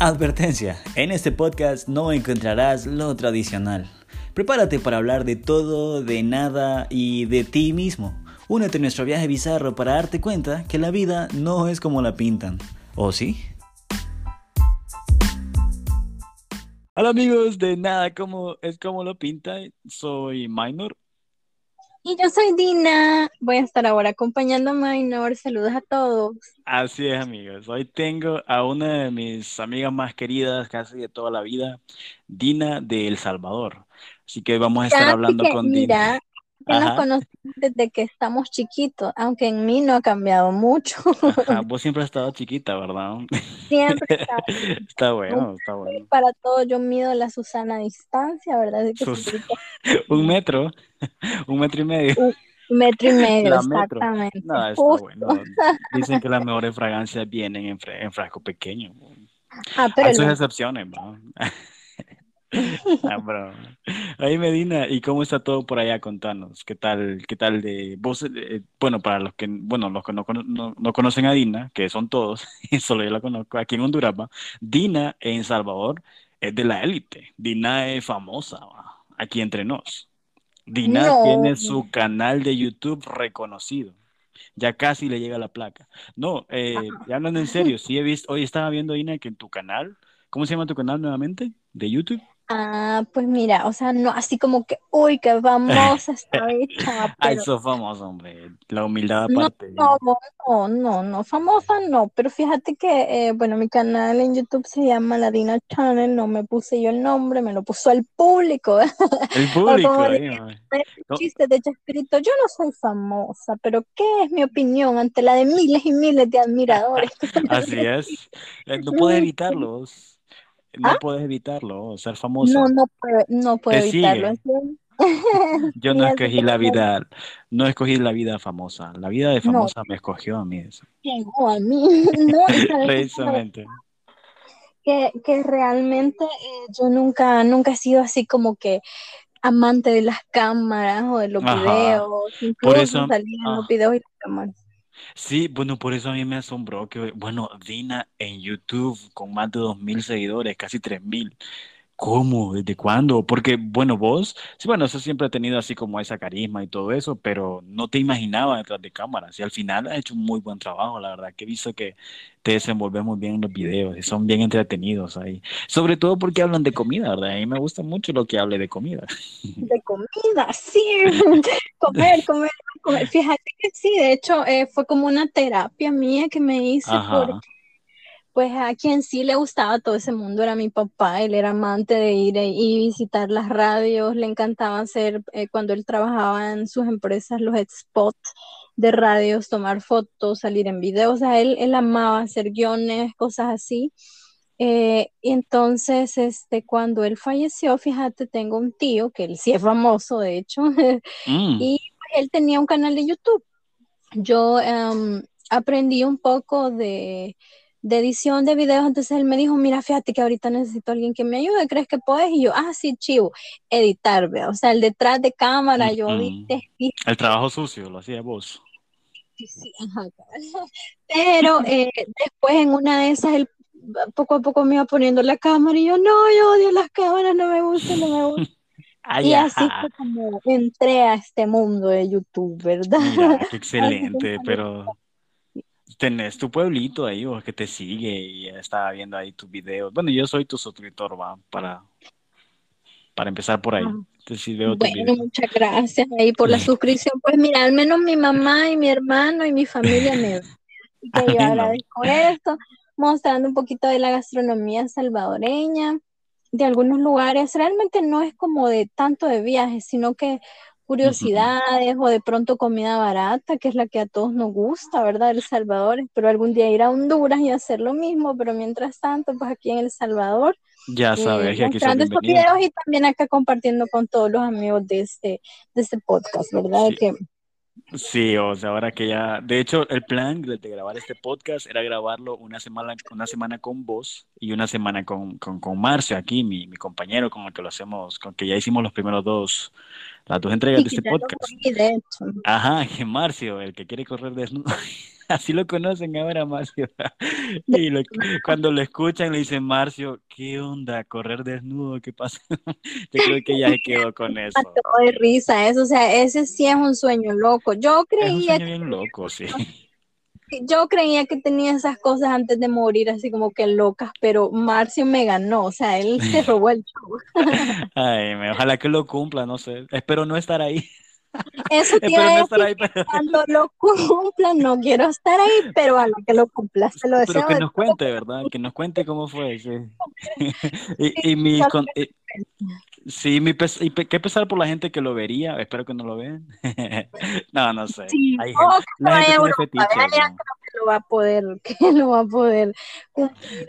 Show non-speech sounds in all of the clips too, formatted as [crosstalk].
Advertencia, en este podcast no encontrarás lo tradicional. Prepárate para hablar de todo, de nada y de ti mismo. Únete a nuestro viaje bizarro para darte cuenta que la vida no es como la pintan. ¿O sí? Hola amigos de Nada como es como lo pinta. Soy Minor. Y yo soy Dina. Voy a estar ahora acompañando a Minor. Saludos a todos. Así es, amigos. Hoy tengo a una de mis amigas más queridas, casi de toda la vida, Dina de El Salvador. Así que vamos a estar hablando que, con Dina. Que nos conocemos desde que estamos chiquitos, aunque en mí no ha cambiado mucho. ajá. [laughs] Vos siempre has estado chiquita, ¿verdad? Siempre [laughs] está Está bueno, está bueno. para todo. Yo mido la Susana a distancia, ¿verdad? Así que Sus- [laughs] un metro, un metro y medio. un metro y medio, La metro. exactamente. No, está Justo. bueno. Dicen que las mejores fragancias vienen en, fra- en frasco pequeño. Ah, pero Hay sus excepciones, ¿no? [laughs] Ah, bro. Ahí Medina, ¿y cómo está todo por allá? Contanos, ¿qué tal, qué tal de vos? eh, bueno, para los que, bueno, los que no, no, no conocen a Dina, que son todos, [laughs] solo yo la conozco, aquí en Honduras, ¿va? Dina en Salvador es de la élite. Dina es famosa, ¿va? Aquí entre nos. Dina no, tiene su canal de YouTube reconocido. Ya casi le llega la placa. No, eh, ya hablando en serio, sí he visto, hoy estaba viendo, Dina, que en tu canal, ¿cómo se llama tu canal nuevamente? ¿De YouTube? Ah, pues mira, o sea, no así como que, uy, qué famosa [laughs] está hecha, Ay, pero sos famoso, hombre. La humildad no, aparte. no, no, no, no, famosa no, pero fíjate que, eh, bueno, mi canal en YouTube se llama Ladina Channel, no me puse yo el nombre, me lo puso el público, [laughs] El público, No, chiste de hecho escrito, yo no soy famosa, pero ¿qué es mi opinión ante la de miles y miles de admiradores? [laughs] así es. Eh, No puedes evitarlo. No ¿Ah? puedes evitarlo, ser No, famosa. no puedo, no puedo evitarlo. [laughs] Yo no escogí la no vida, no escogí la vida famosa. La vida de no, famosa me escogió a mí. eso. [laughs] llegó a mí, [laughs] no? Precisamente. que, que realmente eh, yo nunca, nunca he sido así como que amante de las cámaras o de los Ajá. videos, Por incluso eso, salía en los ah, videos y las cámaras. Sí, bueno, por eso a mí me asombró que, bueno, Dina en YouTube con más de 2.000 seguidores, casi 3.000. ¿Cómo? ¿Desde cuándo? Porque, bueno, vos, sí, bueno, eso siempre ha tenido así como esa carisma y todo eso, pero no te imaginaba detrás de cámaras. Y al final has hecho un muy buen trabajo, la verdad, que he visto que te desenvolves muy bien en los videos y son bien entretenidos ahí. Sobre todo porque hablan de comida, ¿verdad? A mí me gusta mucho lo que hable de comida. De comida, sí, [laughs] comer, comer, comer. Fíjate que sí, de hecho eh, fue como una terapia mía que me hice porque. Pues a quien sí le gustaba todo ese mundo era mi papá, él era amante de ir eh, y visitar las radios, le encantaba hacer, eh, cuando él trabajaba en sus empresas, los spots de radios, tomar fotos, salir en videos, o sea, él, él amaba hacer guiones, cosas así. Eh, y entonces, este, cuando él falleció, fíjate, tengo un tío, que él sí es famoso, de hecho, [laughs] Mm, y él tenía un canal de YouTube. Yo em, aprendí un poco de, de edición de videos, entonces él me dijo, mira, fíjate que ahorita necesito a alguien que me ayude, ¿crees que puedes? Y yo, ah, sí, chivo, editar, vea. O sea, el detrás de cámara, yo ujú. viste, El trabajo sucio lo hacía vos. sí, sí, ajá. Pero eh, después en una de esas, él poco a poco me iba poniendo la cámara y yo, no, yo odio las cámaras, no me gusta, no me gusta. [laughs] Ay, Y así ajá. fue como entré a este mundo de YouTube, ¿verdad? Mira, qué [laughs] excelente, pero tenés tu pueblito ahí vos que te sigue y estaba viendo ahí tus videos. Bueno, yo soy tu suscriptor, va, para, para empezar por ahí. Ah, Entonces veo Bueno, muchas gracias ahí por la suscripción. Pues mira, al menos mi mamá y mi hermano y mi familia me. Así [laughs] que yo agradezco esto, mostrando un poquito de la gastronomía salvadoreña, de algunos lugares. Realmente no es como de tanto de viajes, sino que Curiosidades o de pronto comida barata, que es la que a todos nos gusta, ¿verdad? El Salvador. Espero algún día ir a Honduras y hacer lo mismo, pero mientras tanto, pues aquí en El Salvador Ya eh, sabes que aquí estos videos y también acá compartiendo con todos los amigos de este, de este podcast, ¿verdad? Sí, Que, sí, o sea, ahora que ya, de hecho, el plan de, de grabar este podcast era grabarlo una semana, una semana con vos y una semana con, con, con Marcio aquí, mi, mi compañero con el que lo hacemos, con que ya hicimos los primeros dos, las dos entregas sí, de este podcast. de. Ajá, que [laughs] Marcio, el que quiere correr desnudo. [laughs] Así lo conocen ahora, Marcio. [laughs] Y lo- cuando lo escuchan le dicen, Marcio, ¿qué onda? ¿Correr desnudo? ¿Qué pasa? Yo creo que ya se quedó con eso. mató de risa eso, o sea, ese sí es un sueño loco. Yo Es un creía sueño bien loco, sí. Que, yo creía que tenía esas cosas antes de morir, así como que locas, pero Marcio me ganó, o sea, él se [laughs] robó el show. [laughs] Ay, me- ojalá que lo cumpla, no sé. Espero no estar ahí. Eso [laughs] te Espero iba a no estar decir, ahí, pero, cuando lo cumpla, no quiero estar ahí, pero a la que lo cumpla, se lo pero deseo que de nos cuente, ¿verdad? Que nos cuente cómo fue. Sí, y, corazón. con- y- sí, mi pes- y pe- qué pesar por la gente que lo vería. Espero que no lo vean. [laughs] No, no sé. Sí, Hay gente, que la gente Europa, fetiches, vaya, ¿no? que lo va a poder, [laughs] que lo va a poder cumplir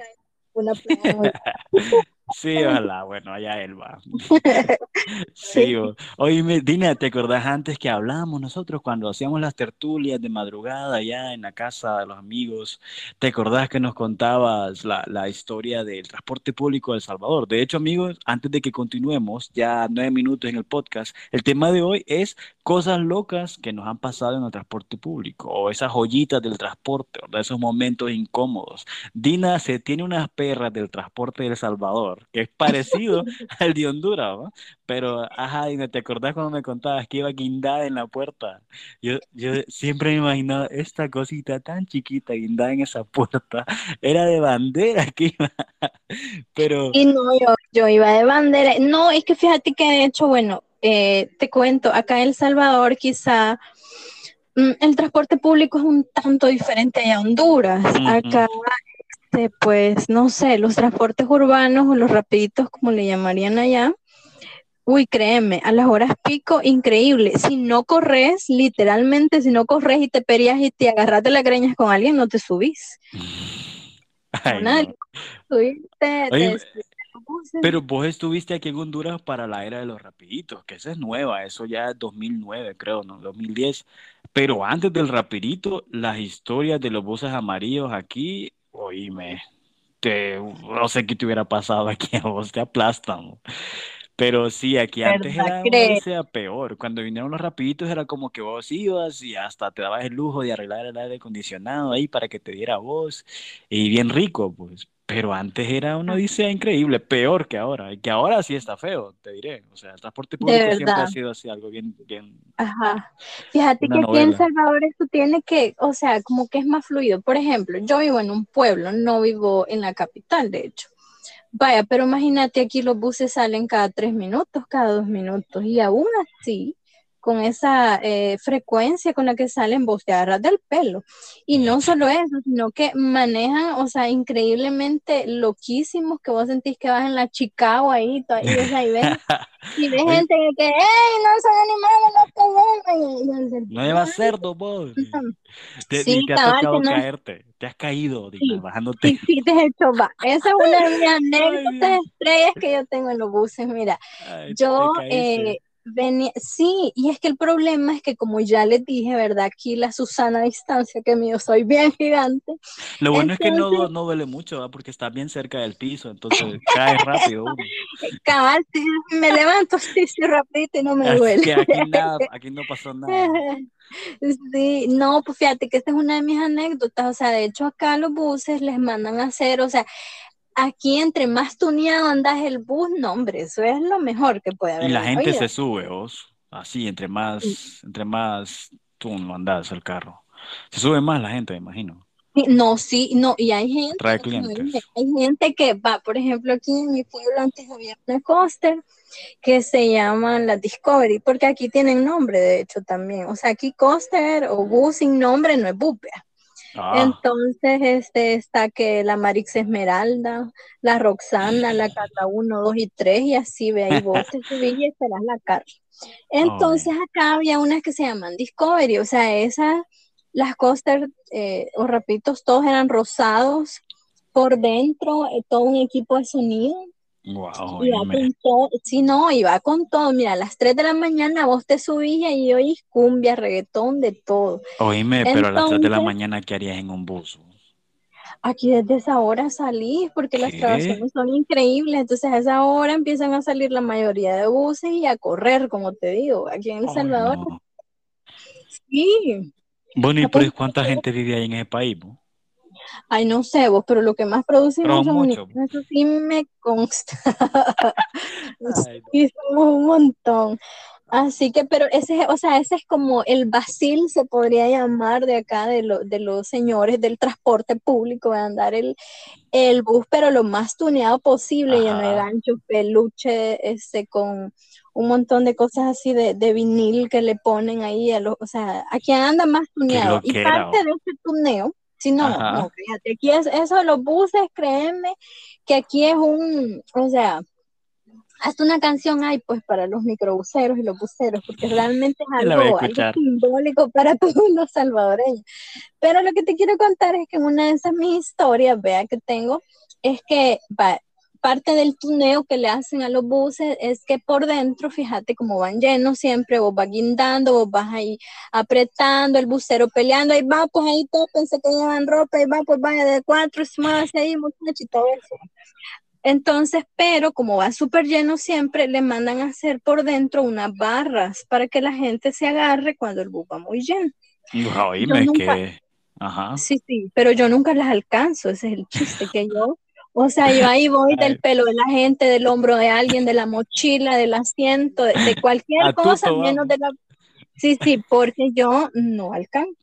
una [laughs] Sí, [laughs] ojalá, bueno, allá él va. [laughs] [laughs] Sí. Sí, o- oíme, Dina, ¿te acordás antes que hablábamos nosotros cuando hacíamos las tertulias de madrugada allá en la casa de los amigos? ¿Te acordás que nos contabas la, la historia del transporte público de El Salvador? De hecho, amigos, antes de que continuemos, ya nueve minutos en el podcast, el tema de hoy es cosas locas que nos han pasado en el transporte público o esas joyitas del transporte, ¿verdad? Esos momentos incómodos. Dina se tiene unas perras del transporte de El Salvador, que es parecido [laughs] al de Honduras, ¿va? Pero, ajá, Dina, ¿te acordás cuando me contabas que iba guindada en la puerta? Yo, yo siempre me imaginaba esta cosita tan chiquita guindada en esa puerta. [laughs] Era de bandera que iba. [laughs] Pero, Y no, yo, yo iba de bandera. No, es que fíjate que de hecho, bueno, eh, te cuento, acá en El Salvador quizá mm, el transporte público es un tanto diferente a Honduras. Acá, este, pues, no sé, los transportes urbanos o los rapiditos, como le llamarían allá. Uy, créeme, a las horas pico, increíble. Si no corres, literalmente, si no corres y te perías y te agarras de las greñas con alguien, no te subís. Ay, no. subiste, te Oye, Pero vos estuviste aquí en Honduras para la era de los rapiditos, que esa es nueva, eso ya es 2009, creo, ¿no? 2010. Pero antes del rapidito, las historias de los buses amarillos aquí, oíme, te, no sé qué te hubiera pasado aquí, a vos te aplastan. Pero sí, aquí antes ¿Verdad era peor. Cuando vinieron los rapiditos era como que vos ibas y hasta te dabas el lujo de arreglar el aire acondicionado ahí para que te diera voz y bien rico, pues. Pero antes era una odisea increíble, peor que ahora. Y que ahora sí está feo, te diré. O sea, el transporte público siempre ha sido así, algo bien, bien, Ajá. Fíjate que aquí en novela. Salvador esto tiene que, o sea, como que es más fluido. Por ejemplo, yo vivo en un pueblo, no vivo en la capital, de hecho. Vaya, pero imagínate aquí los buses salen cada tres minutos, cada dos minutos, y aún así, con esa eh, frecuencia con la que salen, vos te agarras del pelo. Y no solo eso, sino que manejan, o sea, increíblemente loquísimos, que vos sentís que vas en la Chicago ahí, y, o sea, y ves, [laughs] y ves gente que, ¡ey, no son animales, no te no llevas cerdo, vos. Te, Sí, te ha tocado no. caerte. Te has caído, Sí, bajándote. sí, sí, de hecho, va. Esa es una de mis [laughs] anécdotas estrellas que yo tengo en los buses. Mira, Ay, te yo eh, venía, sí, y es que el problema es que como ya les dije, ¿verdad? Aquí la Susana a distancia, que mío soy bien gigante. Lo bueno es que no, no duele mucho, ¿va? Porque está bien cerca del piso, entonces cae rápido [laughs] cabal, me levanto sí, sí, rapidito y no me Así duele. que aquí nada, [laughs] aquí no pasó nada. Sí, no, pues fíjate que esta es una de mis anécdotas, o sea, de hecho acá los buses les mandan a hacer, o sea, aquí entre más tuneado andas el bus, no, hombre, eso es lo mejor que puede Y haber en la gente se sube, vos. Así, entre más, entre más tú no andas el carro. Se sube más la gente, me imagino. No, sí, no, y hay gente, Trae clientes. hay gente que va, por ejemplo, aquí en mi pueblo antes había una coaster que se llaman la Discovery, porque aquí tienen nombre, de hecho, también. O sea, aquí coaster o bus sin nombre no es bus, vea. Ah, Entonces, este está que la Marix Esmeralda, la Roxana, la Carla 1, 2 y 3, y así ve ahí vos te [laughs] subís y esperas la Carla. Entonces, oh, acá había unas que se llaman Discovery, o sea, esas, las coaster eh, o rapitos, todos eran rosados por dentro, eh, todo un equipo de sonido. Wow, con todo, sí, no, va con todo. Mira, a las 3 de la mañana vos te subís y oís cumbia, reggaetón, de todo. Oíme, pero a las 3 de la Entonces, mañana, ¿qué harías en un bus? aquí desde esa hora salís porque las ¿Qué? grabaciones son increíbles. Entonces a esa hora empiezan a salir la mayoría de buses y a correr, como te digo. Aquí en El Salvador, no. sí. Bueno, ¿y pues, cuánta gente vive ahí en ese país? Ay, no sé vos, pero lo que más producimos Pero son mucho. eso sí me consta. [laughs] Ay, no. Sí, somos un montón. Así que, pero ese, o sea, ese es como el vacil, se podría llamar de acá, de, lo- de los señores del transporte público, de andar el, el bus, pero lo más tuneado posible, lleno de ganchos, peluche, este, con un montón de cosas así de, de vinil que le ponen ahí a los, o sea, aquí anda más tuneado. Y parte de ese tuneo, si no, Ajá. no, fíjate, aquí es eso de los buses, créeme, que aquí es un, o sea, hasta una canción hay pues para los microbuseros y los buseros, porque realmente es [laughs] algo, algo simbólico para [laughs] todos los salvadoreños. Pero lo que te quiero contar es que en una de esas mis historias, vea que tengo, es que va, parte del tuneo que le hacen a los buses es que por dentro, fíjate cómo van llenos siempre, vos vas guindando, vos vas ahí apretando, el busero peleando, ahí va, pues ahí pensé que llevan ropa, ahí va, pues vaya de cuatro, muévase ahí, muchacho, y todo eso. Entonces, pero como va súper lleno siempre, le mandan a hacer por dentro unas barras para que la gente se agarre cuando el bus va muy lleno. Oíme, nunca- que. Ajá. Sí, sí, pero yo nunca las alcanzo, ese es el chiste, que yo, o sea, yo ahí voy del pelo de la gente, del hombro de alguien, de la mochila, del asiento, de, de [laughs] cualquier cosa, menos vamos. de la... Sí, sí, porque yo no alcanzo.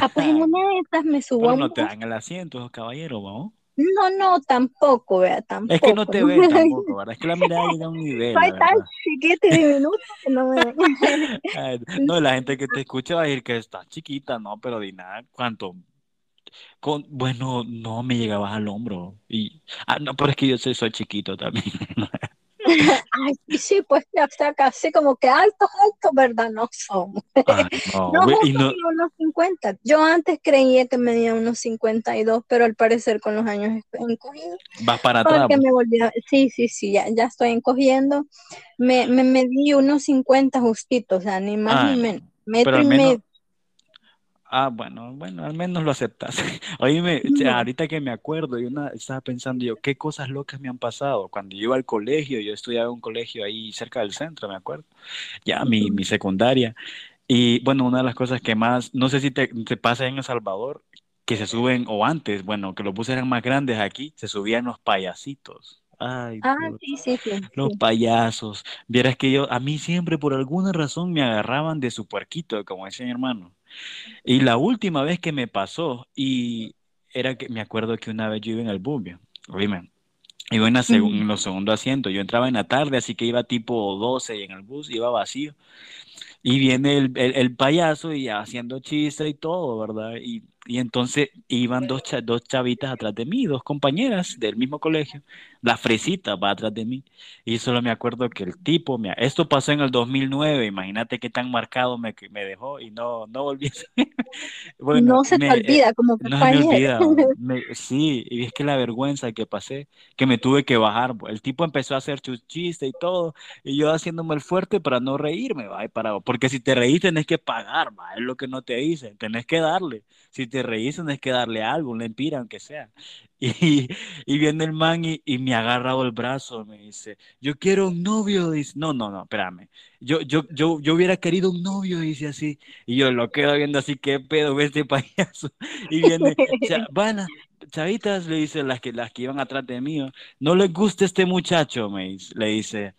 Ah, pues en una de estas me subo a Pero un no te dan el asiento, esos caballeros, ¿no? No, no, tampoco, vea, tampoco. Es que no te ven [laughs] tampoco, ¿verdad? Es que la mirada llega a un nivel, Soy la tan verdad. chiquita y diminuta que no me ven. [laughs] Ay, No, la gente que te escucha va a decir que está chiquita, no, pero di nada, ¿cuánto? Con, bueno, no me llegabas al hombro. Y, ah, no, pero es que yo soy, soy chiquito también. [laughs] Ay, sí, pues ya está casi como que altos, altos, ¿verdad? No somos. [laughs] Ay, no, No, y unos 50. Yo antes creía que medía unos 52, pero al parecer con los años he encogido. vas para atrás. Porque me. Sí, sí, sí, ya, ya estoy encogiendo. Me, me medí unos 50 justitos, o sea, ni más Ah, ni menos. Metro pero al y menos, medio. Ah, bueno, bueno, al menos lo aceptas. [laughs] Oíme, ahorita que me acuerdo, yo una, estaba pensando yo, qué cosas locas me han pasado. Cuando yo iba al colegio, yo estudiaba en un colegio ahí cerca del centro, me acuerdo. Ya, mi, mi secundaria. Y bueno, una de las cosas que más, no sé si te, te pasa en El Salvador, que se suben, o antes, bueno, que los buses eran más grandes aquí, se subían los payasitos. Ay, Ah, sí, sí, sí. Los payasos. Vieras que yo, a mí siempre por alguna razón me agarraban de su puerquito, como decía mi hermano. Y la última vez que me pasó, y era que me acuerdo que una vez yo iba en el bus, bien, oíme, iba en, la en los segundos asientos, yo entraba en la tarde, así que iba tipo 12 y en el bus iba vacío. Y viene el, el, el payaso y haciendo chistes y todo, ¿verdad? Y, y entonces iban dos, cha- dos chavitas atrás de mí, dos compañeras del mismo colegio. La fresita va atrás de mí. Y solo me acuerdo que el tipo, me, esto pasó en el 2009, imagínate qué tan marcado me, me dejó y no, no volví a. [laughs] Bueno, No se te me, eh, olvida como no se me olvida. [laughs] me- sí, y es que la vergüenza que pasé, que me tuve que bajar. El tipo empezó a hacer sus chistes y todo, y yo haciéndome el fuerte para no reírme, ¿va? Para, porque si te reís tenés que pagar, ¿va? Es lo que no te dicen, tenés que darle. Si te reís tenés que darle algo, un lempira, aunque sea. [laughs] Y, y viene el man y, y me ha agarrado el brazo, me dice, yo quiero un novio, dice, no, no, no, espérame. Yo, yo, yo, yo hubiera querido un novio, dice así. Y yo lo quedo viendo así, ¿qué pedo ve este [laughs] payaso? Y viene, [laughs] van a- chavitas, le dice las que, las que iban atrás de mí, ¿no? no les gusta este muchacho, me dice, le dice.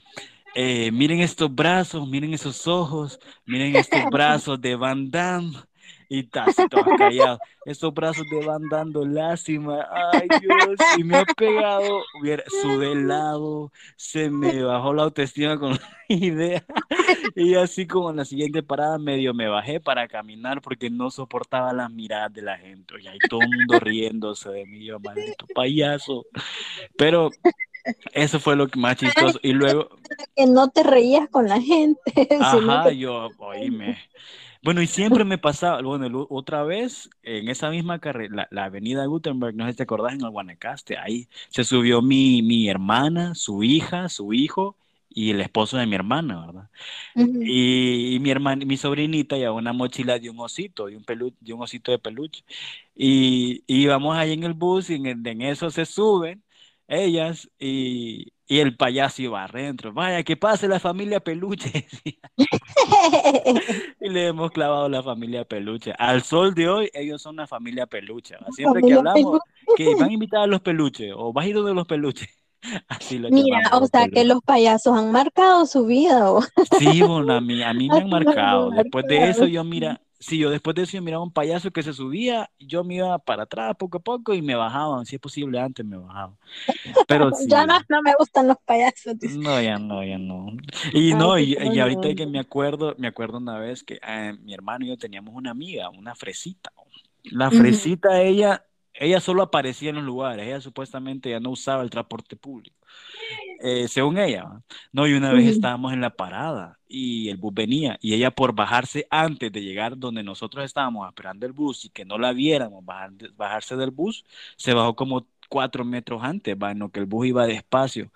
"Eh, miren estos brazos, miren esos ojos, miren estos brazos de Van Damme. Y está así todos callados. Estos brazos de Van dando lástima. Ay, Dios. Y me ha pegado. Hubiera, sudé helado. Se me bajó la autoestima con la [laughs] idea. Y así como en la siguiente parada medio me bajé para caminar porque no soportaba las miradas de la gente. Y ahí todo el mundo riéndose de mí. Yo, maldito payaso. Pero eso fue lo más chistoso. Y luego, que no te reías con la gente, [laughs] sino ajá, que yo, oíme. Bueno, y siempre me pasaba, bueno, otra vez en esa misma carrera, la, la avenida Gutenberg, no sé si te acordás, en el Guanacaste, ahí se subió mi, mi hermana, su hija, su hijo y el esposo de mi hermana, ¿verdad? Ujú. Y, y mi hermana, mi sobrinita llevaba una mochila de un osito, de un pelu, de un osito de peluche. Y, y íbamos ahí en el bus y en, en eso se suben ellas y, y el payaso iba adentro. Vaya, que pase la familia peluche. [laughs] [laughs] y le hemos clavado la familia peluche. Al sol de hoy, ellos son una familia peluche. Siempre que hablamos, que van a invitar a los peluches o vas a ir de los peluches. [laughs] Así lo Mira, o sea que los payasos han marcado su vida. Sí, bueno, a mí, a mí me han marcado. Después de eso, yo mira, sí, yo después de eso yo miraba un payaso que se subía, yo me iba para atrás poco a poco y me bajaban, si es posible antes me bajaban. Pero [laughs] ya no, me gustan los payasos. No, ya no, ya no. Y no, y, ahorita que me acuerdo, me acuerdo una vez que eh, mi hermano y yo teníamos una amiga, una fresita. La fresita, ella, ella solo aparecía en los lugares, ella supuestamente ya no usaba el transporte público. Eh, según ella. No, y una vez estábamos en la parada y el bus venía y ella por bajarse antes de llegar donde nosotros estábamos esperando el bus y que no la viéramos bajarse del bus, se bajó como cuatro metros antes, va, en lo que el bus iba despacio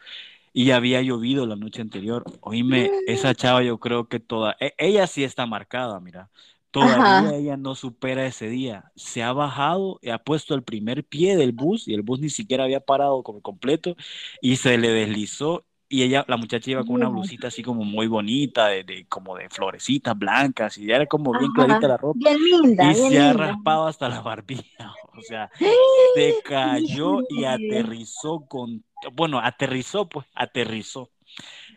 y había llovido la noche anterior. Oíme, esa chava yo creo que toda, e, ella sí está marcada, mira, Todavía ella no supera ese día. Se ha bajado, y ha puesto el primer pie del bus y el bus ni siquiera había parado como completo y se le deslizó y ella, la muchacha iba con una blusita así como muy bonita, de, como de florecitas blancas y era como bien clarita la ropa. Bien linda. Y se ha raspado hasta la barbilla. [laughs] O sea, se [gasps] cayó y aterrizó con, bueno, aterrizó, pues, aterrizó.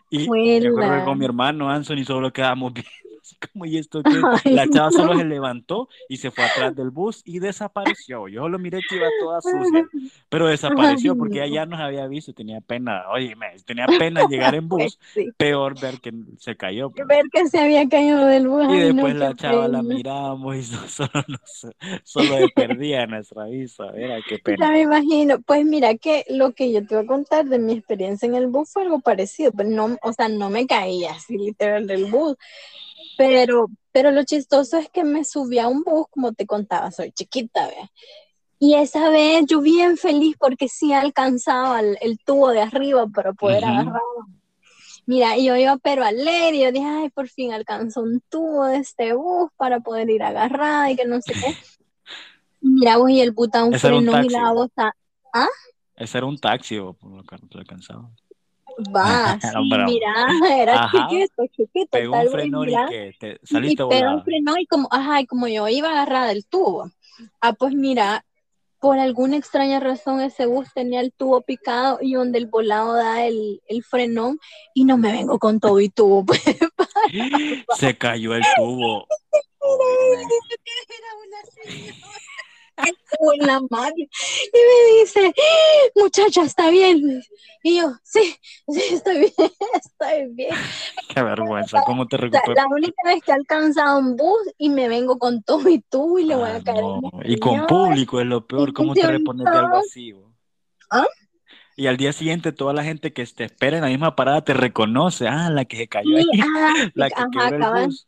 Y yo creo que con mi hermano Anthony solo quedamos [laughs] bien [laughs] como, ¿y esto que [laughs] La chava solo se levantó y se fue atrás del bus y desapareció. Yo lo miré que iba toda sucia, pero desapareció porque ella ya nos había visto, tenía pena, oye, tenía pena llegar en [laughs] bus, peor ver que se cayó. Pues. Ver que se había caído del bus. Y después la chava la miramos y solo, solo de perdía nuestra vista, era qué pena. Ya me imagino, pues mira que lo que yo te voy a contar de mi experiencia en el bus fue algo parecido, pero no, o sea, no me caía así literal del bus, pero, pero lo chistoso es que me subí a un bus, como te contaba, soy chiquita, ¿ve? Y esa vez yo bien feliz porque sí alcanzaba el, tubo de arriba para poder agarrar. Mira, yo iba pero a leer y yo dije, ay, por fin alcanzó un tubo de este bus para poder ir a agarrar y que no sé qué. [laughs] Mira, vos y el botón frenó y la ¿Ah? Ese era un taxi o por lo que alcanzaba. [laughs] Va, sí, mira, [laughs] era chiquito, chiquito. Pegó tal un freno y que te saliste y pegó un freno y como, ajá, y como yo iba agarrada del tubo. Ah, pues mira, por alguna extraña razón ese bus tenía el tubo picado y donde el volado da el, el frenón y no me vengo con todo y tubo. [laughs] Pues, Se cayó el tubo. Era una señora en la mano y me dice, muchacha, ¿está bien? Y yo, sí, sí, estoy bien, [laughs] estoy bien. Qué vergüenza, ¿cómo te recuperas? La única vez que he alcanzado un bus y me vengo con todo y tú y le voy a ah, caer. Y con público es lo peor, ¿cómo te repones de algo así? ¿Ah? Y al día siguiente toda la gente que te espera en la misma parada te reconoce, ah, la que se cayó ahí, [laughs] la que el bus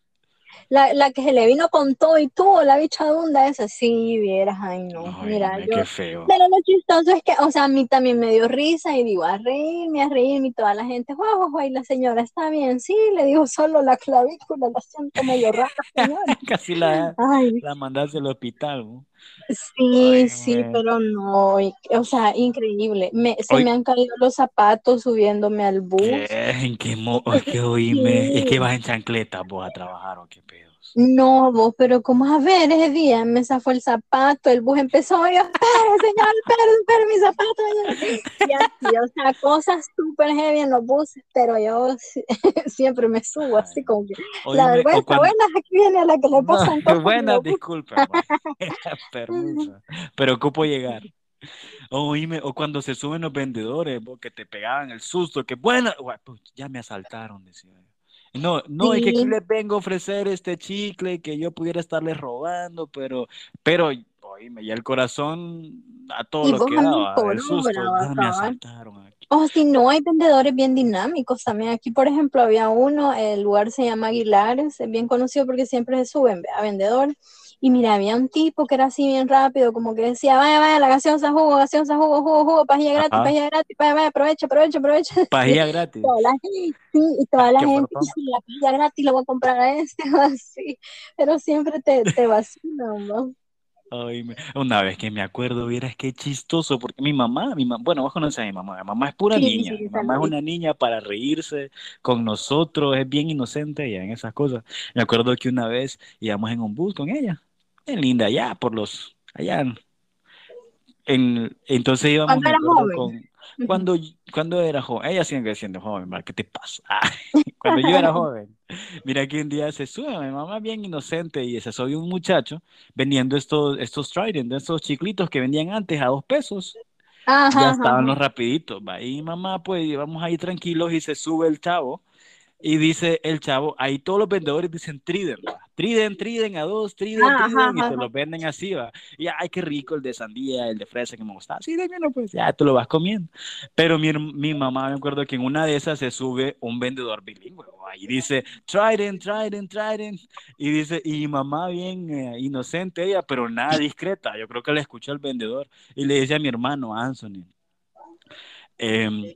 la, la que se le vino con todo y todo, la bichadunda esa, sí, vieras, ay no, mira, yo, qué feo. Pero lo chistoso es que, o sea, a mí también me dio risa y digo, a reírme, a reírme y toda la gente, guau, guau, y la señora está bien, sí, le digo solo la clavícula, la siento medio rara, señora. [laughs] Casi la, la mandaste al hospital, ¿no? Sí, sí, pero no, o sea, increíble. Me, se me han caído los zapatos subiéndome al bus. ¿En qué mo es que oíme? ¿Es que vas en chancleta vos a trabajar o qué pedos? No, vos, pero como a ver, ese día me zafó el zapato, el bus empezó, y yo, espera, señor, espera, espera, mi zapato. Y así, o sea, cosas súper heavy en los buses, pero yo [laughs] siempre me subo así como que, la vergüenza cuando... buena, aquí viene a la que le pasan [laughs] no, Buenas, disculpa, [laughs] permiso, pero ocupo llegar. O, o cuando se suben los vendedores, que te pegaban el susto, que bueno, pues, ya me asaltaron, decía no, no, es que aquí les vengo a ofrecer este chicle que yo pudiera estarles robando, pero, pero, oíme, ya el corazón a todo lo que daba, el susto, me asaltaron aquí. O si no, hay vendedores bien dinámicos también. Aquí, por ejemplo, había uno, el lugar se llama Aguilares, es bien conocido porque siempre se suben a vendedores y mira, había un tipo que era así bien rápido, como que decía, vaya, vaya, la gaseosa jugo, gaseosa jugo, jugo, jugo, pajilla gratis, pajilla gratis, vaya, vaya, aprovecha, aprovecha, aprovecha. [laughs] Pajilla gratis. sí, y toda la gente dice, la pajilla gratis la voy a comprar a este, [laughs] así, pero siempre te, te vacilan, ¿no? Ay, una vez que me acuerdo, vieras qué chistoso, porque mi mamá, mi mamá, bueno, vos conoces a mi mamá, mi mamá es pura Sí, niña, sí, mi mamá es una niña para reírse con nosotros, es bien inocente ella en esas cosas. Me acuerdo que una vez íbamos en un bus con ella, bien linda, allá por los, allá en, en- entonces íbamos, Cuando era joven. con, cuando, cuando era joven, ella sigue siendo joven. ¿qué te pasa? [laughs] Cuando yo era joven, mira que un día se sube, mi mamá bien inocente y se subió un muchacho vendiendo estos, estos Trident, estos chiclitos que vendían antes a dos pesos. Ya Ajá, ajá, estaban ajá. los rapiditos, va. Y mamá, pues vamos ahí tranquilos y se sube el chavo y dice el chavo, ahí todos los vendedores dicen Trident, va. Trident, Trident a dos, Trident, Ajá, Trident, y ajá, te los venden así, va. Y ay, qué rico el de sandía, el de fresa que me gustaba. Sí, de uno, pues ya te lo vas comiendo. Pero mi, mi mamá me acuerdo que en una de esas se sube un vendedor bilingüe, va, y dice Trident, Trident, Trident. Y dice, y mi mamá bien eh, inocente ella, pero nada discreta. Yo creo que le escuchó al vendedor y le dice a mi hermano Anthony. Em,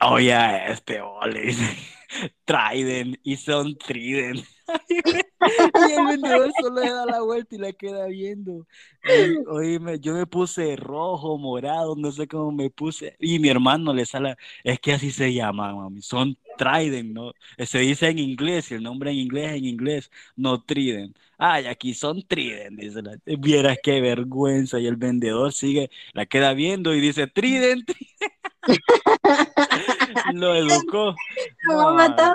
oye, este, oh, le dice, [laughs] Trident y son Trident. [laughs] [laughs] Y el vendedor solo le da la vuelta y la queda viendo. Y, oíme, yo me puse rojo, morado, no sé cómo me puse. Y mi hermano le sale, es que así se llama, mami. Son Trident, ¿no? Se dice en inglés, y el nombre en inglés en inglés, no Trident. Ay, aquí son Trident, dice la. Vieras qué vergüenza. Y el vendedor sigue, la queda viendo y dice, Trident, [laughs] [laughs] lo educó. No, estaba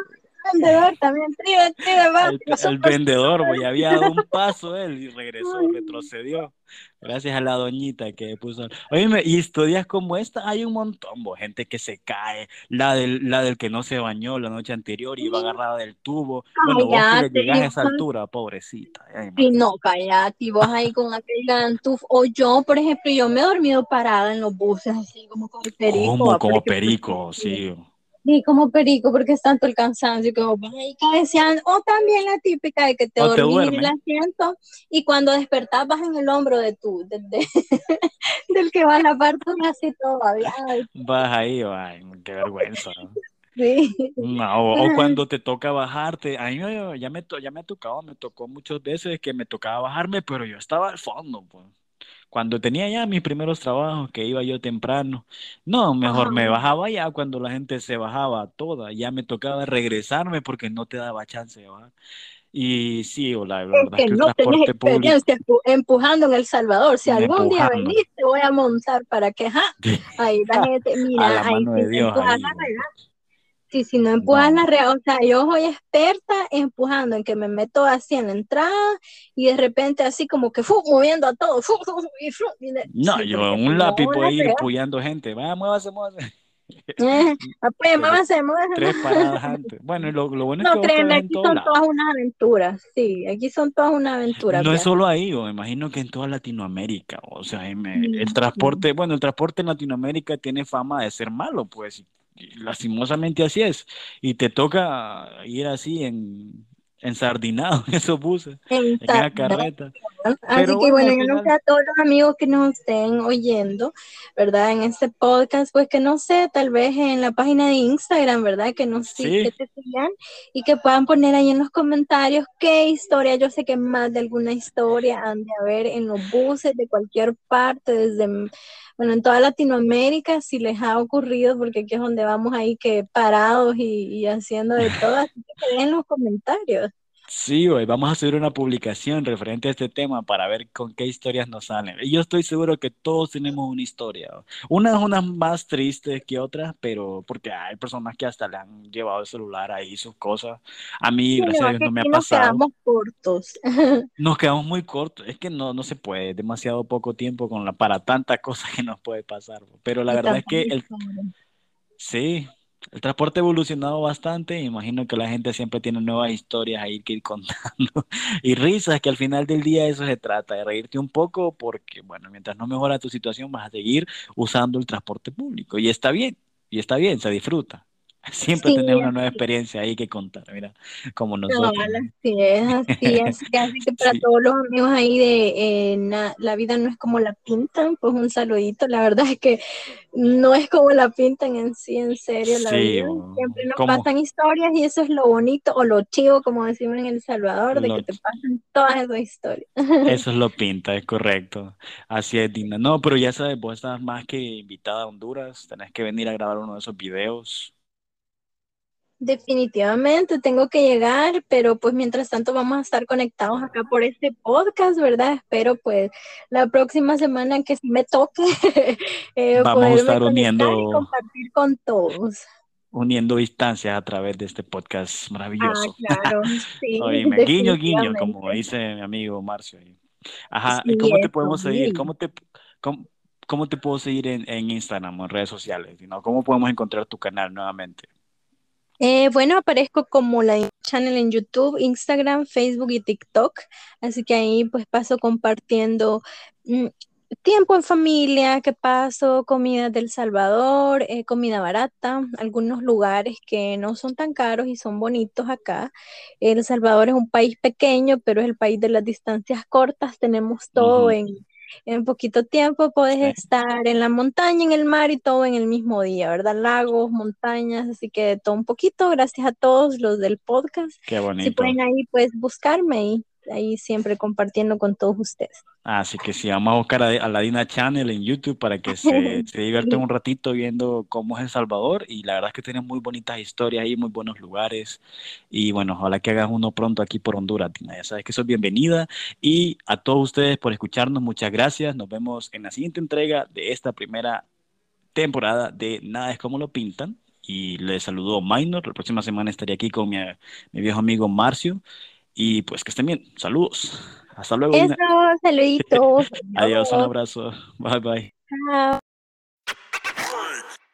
vendedor también. Tribe, tribe, va. el, el vendedor, ya había dado un paso él y regresó, retrocedió. Gracias a la doñita que puso. Oye, y historias como esta hay un montón, bo, gente que se cae, la del, la del que no se bañó la noche anterior y iba agarrada del tubo. Bueno, vos que llegás a esa altura, pobrecita. Ay, Y no, cállate, y vos ahí con aquel gantuf. O yo, por ejemplo, yo me he dormido parada en los buses, así como con el perico. Va, Como porque- perico, sí. Sí, como perico, porque es tanto el cansancio que vos vas ahí cabeceando. O también la típica de que te O dormís en el asiento y cuando despertás vas en el hombro de tu, del, de- [laughs] del que va a la parte así todo. Vas ahí, qué vergüenza. ¿no? [laughs] Sí. No, o, o cuando te toca bajarte, a mí ya me, ya me ha tocado, me tocó muchas veces que me tocaba bajarme, pero yo estaba al fondo, pues. Cuando tenía ya mis primeros trabajos, que iba yo temprano, no, mejor me Ajá. bajaba ya cuando la gente se bajaba toda, ya me tocaba regresarme porque no te daba chance de bajar. Y sí, o la, verdad es que el no tenés público, experiencia empu- empujando en El Salvador. Si algún día empujando venís, te voy a montar para que, ajá, ahí la [laughs] gente, a mira, la ahí mano de Dios ahí. Sí, si no empujas No. la regla, o sea, yo soy experta empujando en que me meto así en la entrada y de repente así como que fu, moviendo a todo, fu, fu, fu, y, fu, y de- No, sí, yo un lápiz puedo ir regla, puyando gente, va, muévase, muévase. [laughs] eh, pues Desde muévase, muévase, tres paradas [laughs] antes. Bueno, lo, lo bueno es que No, vos créeme, aquí son lados. todas unas aventuras, sí, aquí son todas unas aventuras, No es viajar. solo ahí, yo me imagino que en toda Latinoamérica, o sea, eh, el sí. transporte, bueno, el transporte en Latinoamérica tiene fama de ser malo, pues, lastimosamente así es, y te toca ir así en ensardinado en [laughs] esos buses, en esa carreta, Así pero que bueno, yo no sé final, a todos los amigos que nos estén oyendo, ¿verdad? En este podcast, pues que no sé, tal vez en la página de Instagram, ¿verdad? Que nos sí, que te sigan y que puedan poner ahí en los comentarios qué historia, yo sé que más de alguna historia han de haber en los buses de cualquier parte, desde, bueno, en toda Latinoamérica, si les ha ocurrido, porque aquí es donde vamos ahí que parados y, y haciendo de todo, así que dejen los comentarios. Sí, güey, vamos a hacer una publicación referente a este tema para ver con qué historias nos salen. Y yo estoy seguro que todos tenemos una historia. Unas unas más tristes que otras, pero porque hay personas que hasta le han llevado el celular ahí, sus cosas. A mí, gracias a Dios, no me ha aquí nos pasado. quedamos cortos. [laughs] Nos quedamos muy cortos. Es que no, no se puede, demasiado poco tiempo con la, para tantas cosas que nos puede pasar. Pero la Y verdad es que el. Sí, el transporte ha evolucionado bastante. Imagino que la gente siempre tiene nuevas historias ahí que ir [laughs] contando y risas, que al final del día eso se trata, de reírte un poco, porque, bueno, mientras no mejora tu situación, vas a seguir usando el transporte público. Y está bien, y está bien, se disfruta. [laughs] Siempre Sí, tenés una nueva experiencia ahí que contar, mira, como No, nosotros. así es, así es, [laughs] así que para Sí, todos los amigos ahí de eh, na- La vida no es como la pintan, pues un saludito, la verdad es que no es como la pintan en sí, en serio, la sí, vida, siempre nos pasan historias y eso es lo bonito o lo chivo, como decimos en El Salvador, de que te pasan todas esas historias. eso lo [laughs] pinta, es correcto. Así es, Dina. No, pero ya sabes, vos estás más que invitada a Honduras, tenés que venir a grabar uno de esos videos. Definitivamente tengo que llegar, pero pues mientras tanto vamos a estar conectados acá por este podcast, ¿verdad? Espero pues la próxima semana que sí me toque [laughs] eh, Vamos a estar y uniendo, compartir con todos. uniendo distancias a través de este podcast Ah, maravilloso. claro, [laughs] sí, Oíme, guiño, guiño, como dice mi amigo Marcio. Ajá, ¿y Sí, cómo te podemos seguir? ¿Cómo te, cómo, cómo te puedo seguir en, en Instagram o en redes sociales? ¿Cómo podemos encontrar tu canal nuevamente? Eh, bueno, aparezco como la channel en YouTube, Instagram, Facebook y TikTok, así que ahí pues paso compartiendo mm, tiempo en familia, que paso comida del Salvador, eh, comida barata, algunos lugares que no son tan caros y son bonitos acá. El Salvador es un país pequeño, pero es el país de las distancias cortas, tenemos todo en en poquito tiempo puedes sí, estar en la montaña, en el mar y todo en el mismo día, ¿verdad? Lagos, montañas, así que todo un poquito. Gracias a todos los del podcast. qué Si bonito. pueden ahí, pues buscarme y ahí siempre compartiendo con todos ustedes. Así que sí, vamos a buscar a, a la Dina Channel en YouTube para que se, [laughs] se diviertan un ratito viendo cómo es El Salvador. Y la verdad es que tiene muy bonitas historias ahí, muy buenos lugares. Y bueno, ojalá que hagas uno pronto aquí por Honduras, Dina. Ya sabes que sos bienvenida. Y a todos ustedes por escucharnos, muchas gracias. Nos vemos en la siguiente entrega de esta primera temporada de Nada es como lo pintan. Y les saludo Minor. La próxima semana estaré aquí con mi, mi viejo amigo Marcio. Y pues que estén bien. Saludos. Hasta luego, Eso, saluditos, [laughs] Adiós, un abrazo. Bye bye. chao.